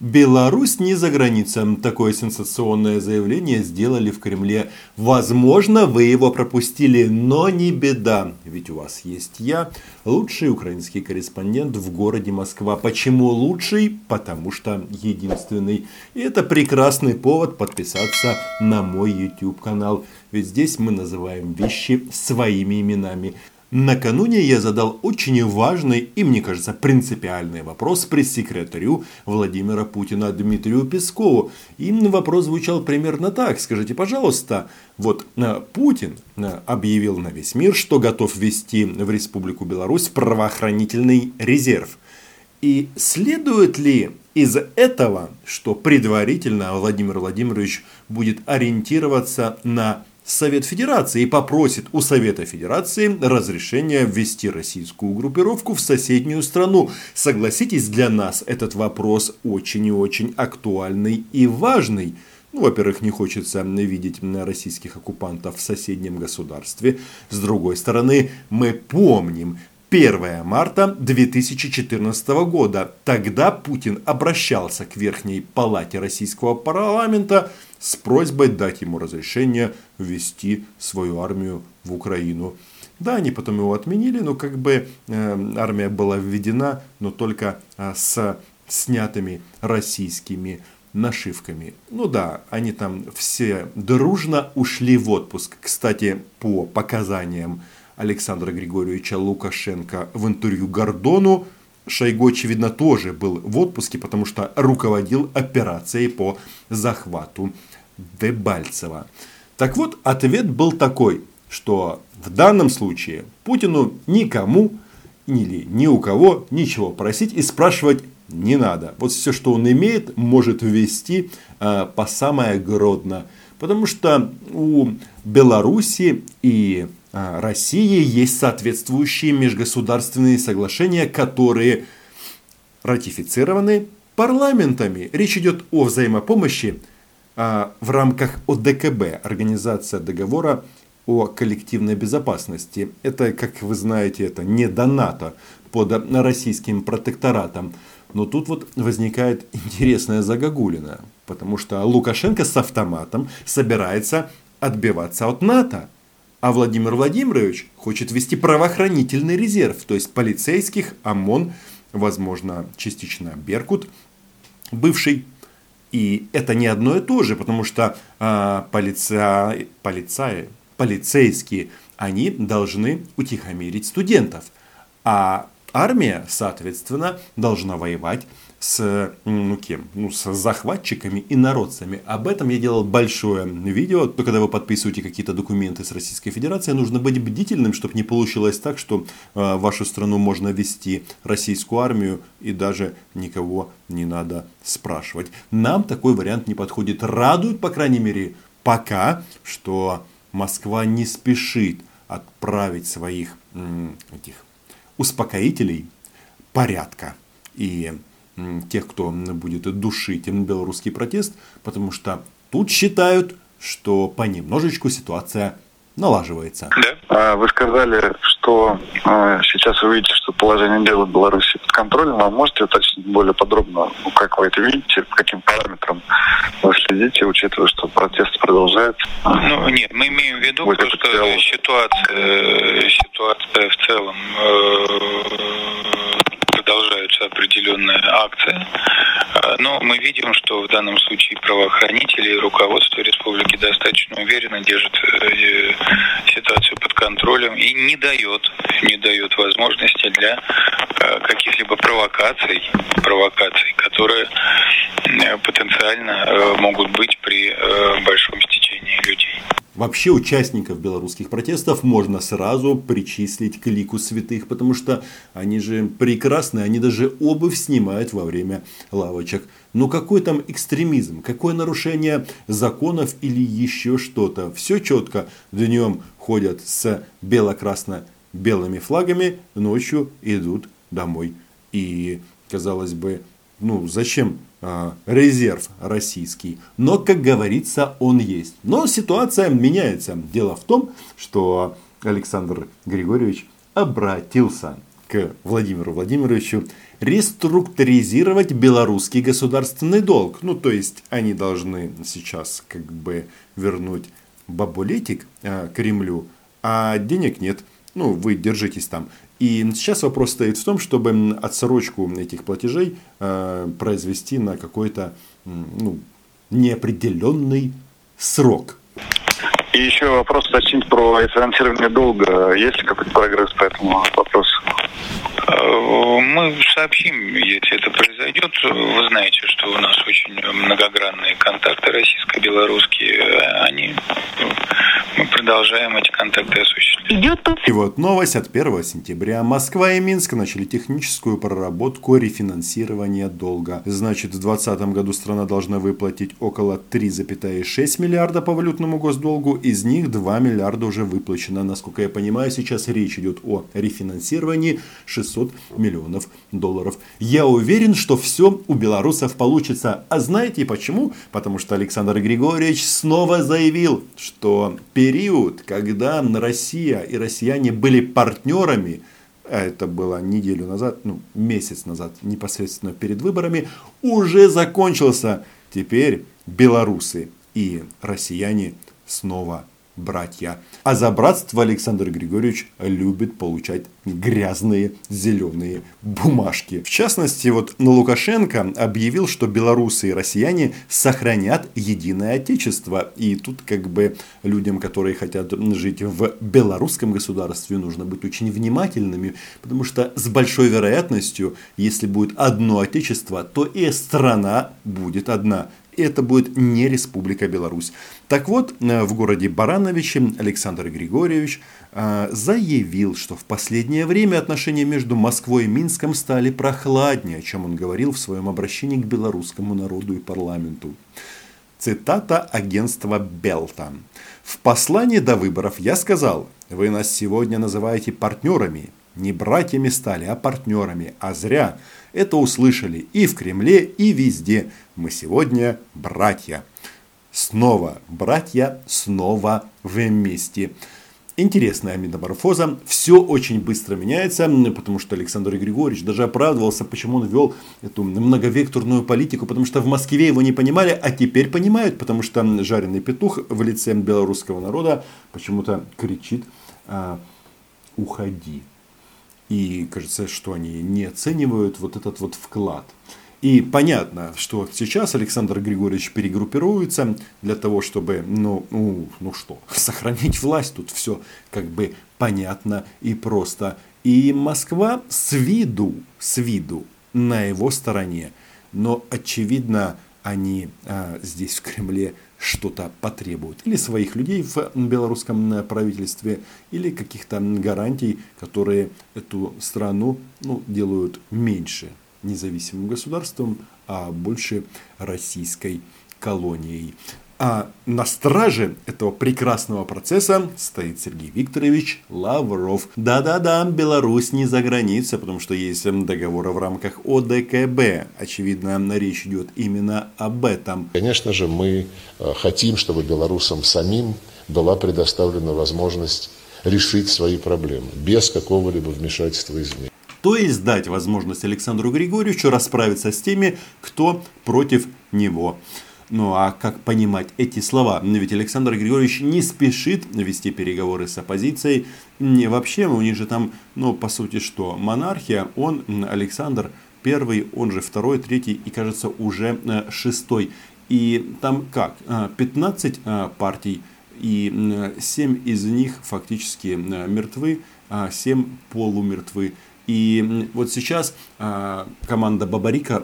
Беларусь не за границей. Такое сенсационное заявление сделали в Кремле. Возможно, вы его пропустили, но не беда. Ведь у вас есть я, лучший украинский корреспондент в городе Москва. Почему лучший? Потому что единственный. И это прекрасный повод подписаться на мой YouTube канал. Ведь здесь мы называем вещи своими именами. Накануне я задал очень важный и, мне кажется, принципиальный вопрос пресс-секретарю Владимира Путина Дмитрию Пескову. И вопрос звучал примерно так. Скажите, пожалуйста, вот э, Путин э, объявил на весь мир, что готов ввести в Республику Беларусь правоохранительный резерв. И следует ли из этого, что предварительно Владимир Владимирович будет ориентироваться на Совет Федерации и попросит у Совета Федерации разрешения ввести российскую группировку в соседнюю страну. Согласитесь, для нас этот вопрос очень и очень актуальный и важный. Ну, во-первых, не хочется видеть российских оккупантов в соседнем государстве. С другой стороны, мы помним 1 марта 2014 года. Тогда Путин обращался к Верхней Палате Российского парламента с просьбой дать ему разрешение ввести свою армию в Украину. Да, они потом его отменили, но как бы э, армия была введена, но только э, с снятыми российскими нашивками. Ну да, они там все дружно ушли в отпуск. Кстати, по показаниям Александра Григорьевича Лукашенко в интервью Гордону, Шойгу, очевидно, тоже был в отпуске, потому что руководил операцией по захвату Дебальцева. Так вот, ответ был такой, что в данном случае Путину никому или ни у кого ничего просить и спрашивать не надо. Вот все, что он имеет, может ввести э, по самое гродно. Потому что у Беларуси и России есть соответствующие межгосударственные соглашения, которые ратифицированы парламентами. Речь идет о взаимопомощи а, в рамках ОДКБ, Организация договора о коллективной безопасности. Это, как вы знаете, это не до НАТО под российским протекторатом. Но тут вот возникает интересная загогулина, потому что Лукашенко с автоматом собирается отбиваться от НАТО. А Владимир Владимирович хочет ввести правоохранительный резерв, то есть полицейских, ОМОН, возможно, частично Беркут, бывший. И это не одно и то же, потому что а, полиция, полицаи, полицейские, они должны утихомирить студентов. А армия, соответственно, должна воевать с, ну, кем? Ну, с захватчиками и народцами. Об этом я делал большое видео. То, когда вы подписываете какие-то документы с Российской Федерацией, нужно быть бдительным, чтобы не получилось так, что э, вашу страну можно вести российскую армию и даже никого не надо спрашивать. Нам такой вариант не подходит. Радует, по крайней мере, пока, что Москва не спешит отправить своих этих успокоителей порядка и тех, кто будет душить белорусский протест, потому что тут считают, что понемножечку ситуация налаживается. Да. А вы сказали, что а, сейчас вы видите, положение дела в Беларуси под контролем. А можете уточнить более подробно, ну, как вы это видите, по каким параметрам вы следите, учитывая, что протест продолжается? Ну, нет, мы имеем в виду, что ситуация, ситуация в целом э, продолжаются определенные акции. А, но мы видим, что в данном случае правоохранители и руководство республики достаточно уверенно держат э, ситуацию под контролем и не дает, не дает возможности для э, каких-либо провокаций, провокаций, которые э, потенциально могут быть при большом стечении людей. Вообще участников белорусских протестов можно сразу причислить к лику святых, потому что они же прекрасные, они даже обувь снимают во время лавочек. Но какой там экстремизм, какое нарушение законов или еще что-то. Все четко. Днем ходят с бело-красно-белыми флагами, ночью идут домой. И, казалось бы, ну зачем а, резерв российский. Но, как говорится, он есть. Но ситуация меняется. Дело в том, что Александр Григорьевич обратился к Владимиру Владимировичу реструктуризировать белорусский государственный долг. Ну, то есть, они должны сейчас как бы вернуть бабулетик э, Кремлю, а денег нет. Ну, вы держитесь там. И сейчас вопрос стоит в том, чтобы отсрочку этих платежей э, произвести на какой-то ну, неопределенный срок. И еще вопрос уточнить про финансирование долга. Есть ли какой-то прогресс по этому вопросу? Э, мы сообщим, если это произойдет. Вы знаете, что у нас очень многогранные контакты российско-белорусские. Они, мы продолжаем эти контакты осуществлять. Идет... И вот новость от 1 сентября. Москва и Минск начали техническую проработку рефинансирования долга. Значит, в 2020 году страна должна выплатить около 3,6 миллиарда по валютному госдолгу. Из них 2 миллиарда уже выплачено. Насколько я понимаю, сейчас речь идет о рефинансировании 600 500 миллионов долларов. Я уверен, что все у белорусов получится. А знаете почему? Потому что Александр Григорьевич снова заявил, что период, когда Россия и россияне были партнерами, а это было неделю назад, ну, месяц назад, непосредственно перед выборами, уже закончился. Теперь белорусы и россияне снова братья. А за братство Александр Григорьевич любит получать грязные зеленые бумажки. В частности, вот Лукашенко объявил, что белорусы и россияне сохранят единое отечество. И тут как бы людям, которые хотят жить в белорусском государстве, нужно быть очень внимательными, потому что с большой вероятностью, если будет одно отечество, то и страна будет одна это будет не Республика Беларусь. Так вот, э, в городе Барановиче Александр Григорьевич э, заявил, что в последнее время отношения между Москвой и Минском стали прохладнее, о чем он говорил в своем обращении к белорусскому народу и парламенту. Цитата агентства Белта. «В послании до выборов я сказал, вы нас сегодня называете партнерами, не братьями стали, а партнерами, а зря. Это услышали и в Кремле, и везде. Мы сегодня братья. Снова братья, снова вместе. Интересная метаморфоза. Все очень быстро меняется, потому что Александр Григорьевич даже оправдывался, почему он вел эту многовекторную политику, потому что в Москве его не понимали, а теперь понимают, потому что жареный петух в лице белорусского народа почему-то кричит а, «Уходи». И кажется, что они не оценивают вот этот вот вклад. И понятно, что сейчас Александр Григорьевич перегруппируется для того, чтобы, ну, ну, ну что, сохранить власть. Тут все как бы понятно и просто. И Москва с виду, с виду на его стороне. Но очевидно, они а, здесь в Кремле что-то потребуют. Или своих людей в белорусском правительстве, или каких-то гарантий, которые эту страну ну, делают меньше независимым государством, а больше российской колонией. А на страже этого прекрасного процесса стоит Сергей Викторович Лавров. Да-да-да, Беларусь не за границей, потому что есть договоры в рамках ОДКБ. Очевидно, речь идет именно об этом. Конечно же, мы э, хотим, чтобы белорусам самим была предоставлена возможность решить свои проблемы без какого-либо вмешательства извне. То есть дать возможность Александру Григорьевичу расправиться с теми, кто против него. Ну а как понимать эти слова? Ведь Александр Григорьевич не спешит вести переговоры с оппозицией. И вообще у них же там, ну по сути что, монархия, он, Александр первый, он же второй, третий и кажется уже э, шестой. И там как? 15 э, э, партий и 7 из них фактически мертвы, а 7 полумертвы. И вот сейчас а, команда Бабарика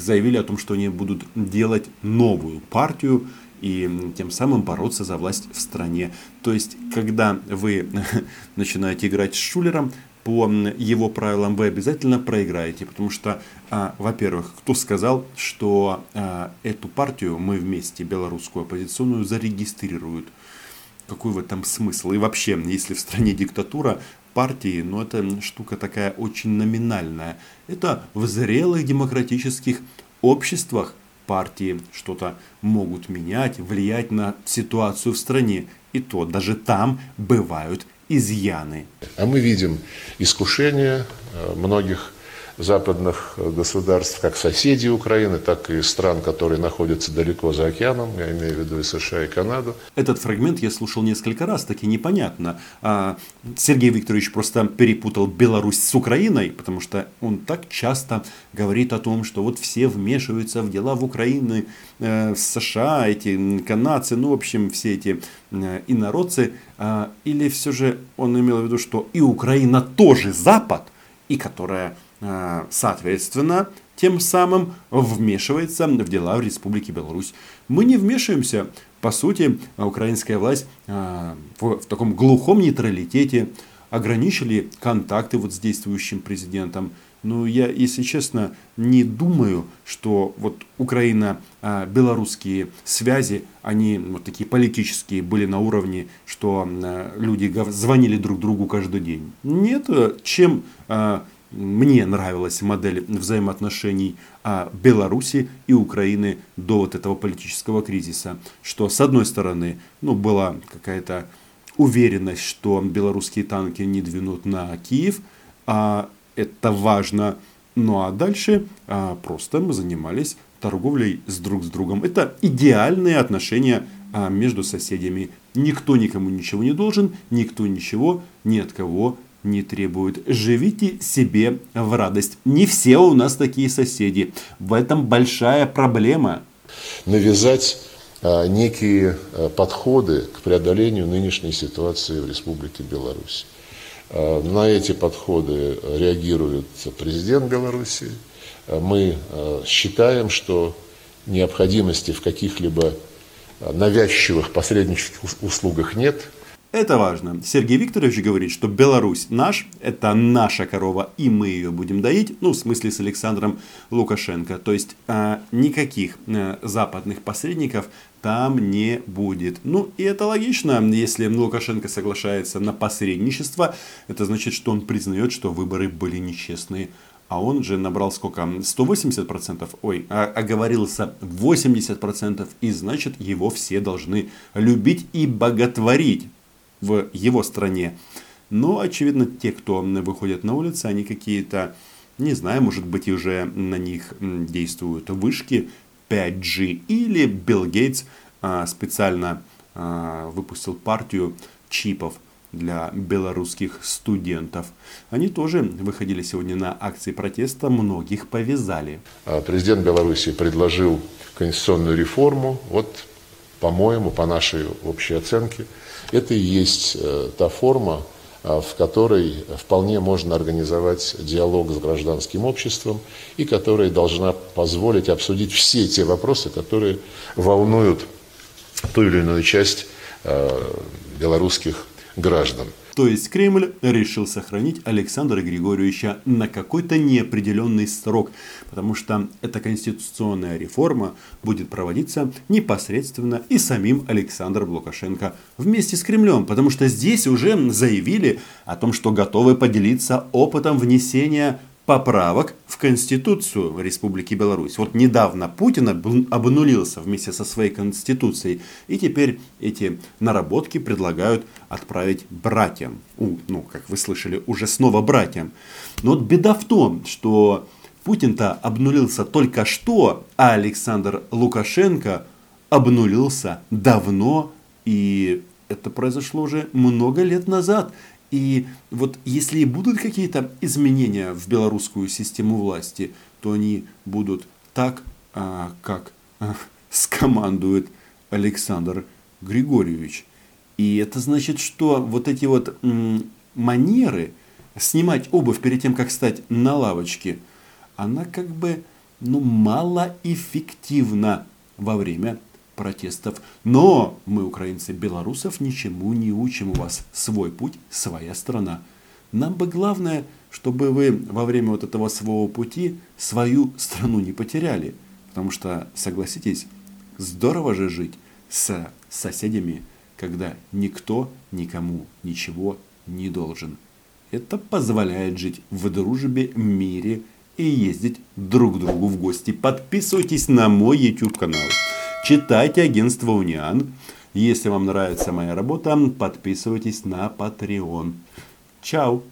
заявили о том, что они будут делать новую партию и тем самым бороться за власть в стране. То есть, когда вы начинаете играть с Шулером, по его правилам вы обязательно проиграете, потому что, а, во-первых, кто сказал, что а, эту партию мы вместе, белорусскую оппозиционную, зарегистрируют? Какой в этом смысл? И вообще, если в стране диктатура, партии, но это штука такая очень номинальная. Это в зрелых демократических обществах партии что-то могут менять, влиять на ситуацию в стране. И то даже там бывают изъяны. А мы видим искушение э, многих западных государств, как соседей Украины, так и стран, которые находятся далеко за океаном, я имею в виду и США, и Канаду. Этот фрагмент я слушал несколько раз, таки непонятно. А Сергей Викторович просто перепутал Беларусь с Украиной, потому что он так часто говорит о том, что вот все вмешиваются в дела в Украины, э, в США, эти канадцы, ну, в общем, все эти э, инородцы. А, или все же он имел в виду, что и Украина тоже Запад, и которая соответственно, тем самым вмешивается в дела в Республике Беларусь. Мы не вмешиваемся. По сути, украинская власть э, в, таком глухом нейтралитете ограничили контакты вот с действующим президентом. Но я, если честно, не думаю, что вот Украина-белорусские связи, они вот такие политические были на уровне, что люди звонили друг другу каждый день. Нет, чем мне нравилась модель взаимоотношений а, Беларуси и Украины до вот этого политического кризиса. Что с одной стороны ну, была какая-то уверенность, что белорусские танки не двинут на Киев, а это важно. Ну а дальше а, просто мы занимались торговлей с друг с другом. Это идеальные отношения а, между соседями. Никто никому ничего не должен, никто ничего ни от кого не требует. Живите себе в радость. Не все у нас такие соседи. В этом большая проблема. Навязать а, некие а, подходы к преодолению нынешней ситуации в Республике Беларусь. А, на эти подходы реагирует президент Беларуси. А, мы а, считаем, что необходимости в каких-либо а, навязчивых посреднических услугах нет – это важно. Сергей Викторович говорит, что Беларусь наш, это наша корова, и мы ее будем доить, ну, в смысле с Александром Лукашенко. То есть, э, никаких э, западных посредников там не будет. Ну, и это логично, если Лукашенко соглашается на посредничество, это значит, что он признает, что выборы были нечестные. А он же набрал сколько? 180%? Ой, а, оговорился 80%. И значит, его все должны любить и боготворить в его стране. Но, очевидно, те, кто выходят на улицы, они какие-то, не знаю, может быть, уже на них действуют вышки 5G. Или Билл Гейтс а, специально а, выпустил партию чипов для белорусских студентов. Они тоже выходили сегодня на акции протеста, многих повязали. А, президент Беларуси предложил конституционную реформу. Вот, по-моему, по нашей общей оценке, это и есть э, та форма, э, в которой вполне можно организовать диалог с гражданским обществом и которая должна позволить обсудить все те вопросы, которые волнуют ту или иную часть э, белорусских граждан. То есть Кремль решил сохранить Александра Григорьевича на какой-то неопределенный срок, потому что эта конституционная реформа будет проводиться непосредственно и самим Александром Лукашенко вместе с Кремлем, потому что здесь уже заявили о том, что готовы поделиться опытом внесения поправок в Конституцию Республики Беларусь. Вот недавно Путин обнулился вместе со своей Конституцией, и теперь эти наработки предлагают отправить братьям. Ну, как вы слышали, уже снова братьям. Но вот беда в том, что Путин-то обнулился только что, а Александр Лукашенко обнулился давно, и это произошло уже много лет назад. И вот если будут какие-то изменения в белорусскую систему власти, то они будут так, а, как а, скомандует Александр Григорьевич. И это значит, что вот эти вот манеры снимать обувь перед тем, как стать на лавочке, она как бы ну, малоэффективна во время протестов. Но мы, украинцы, белорусов, ничему не учим. У вас свой путь, своя страна. Нам бы главное, чтобы вы во время вот этого своего пути свою страну не потеряли. Потому что, согласитесь, здорово же жить с соседями, когда никто никому ничего не должен. Это позволяет жить в дружбе, мире и ездить друг к другу в гости. Подписывайтесь на мой YouTube канал читайте агентство Униан, Если вам нравится моя работа, подписывайтесь на Patreon. Чао!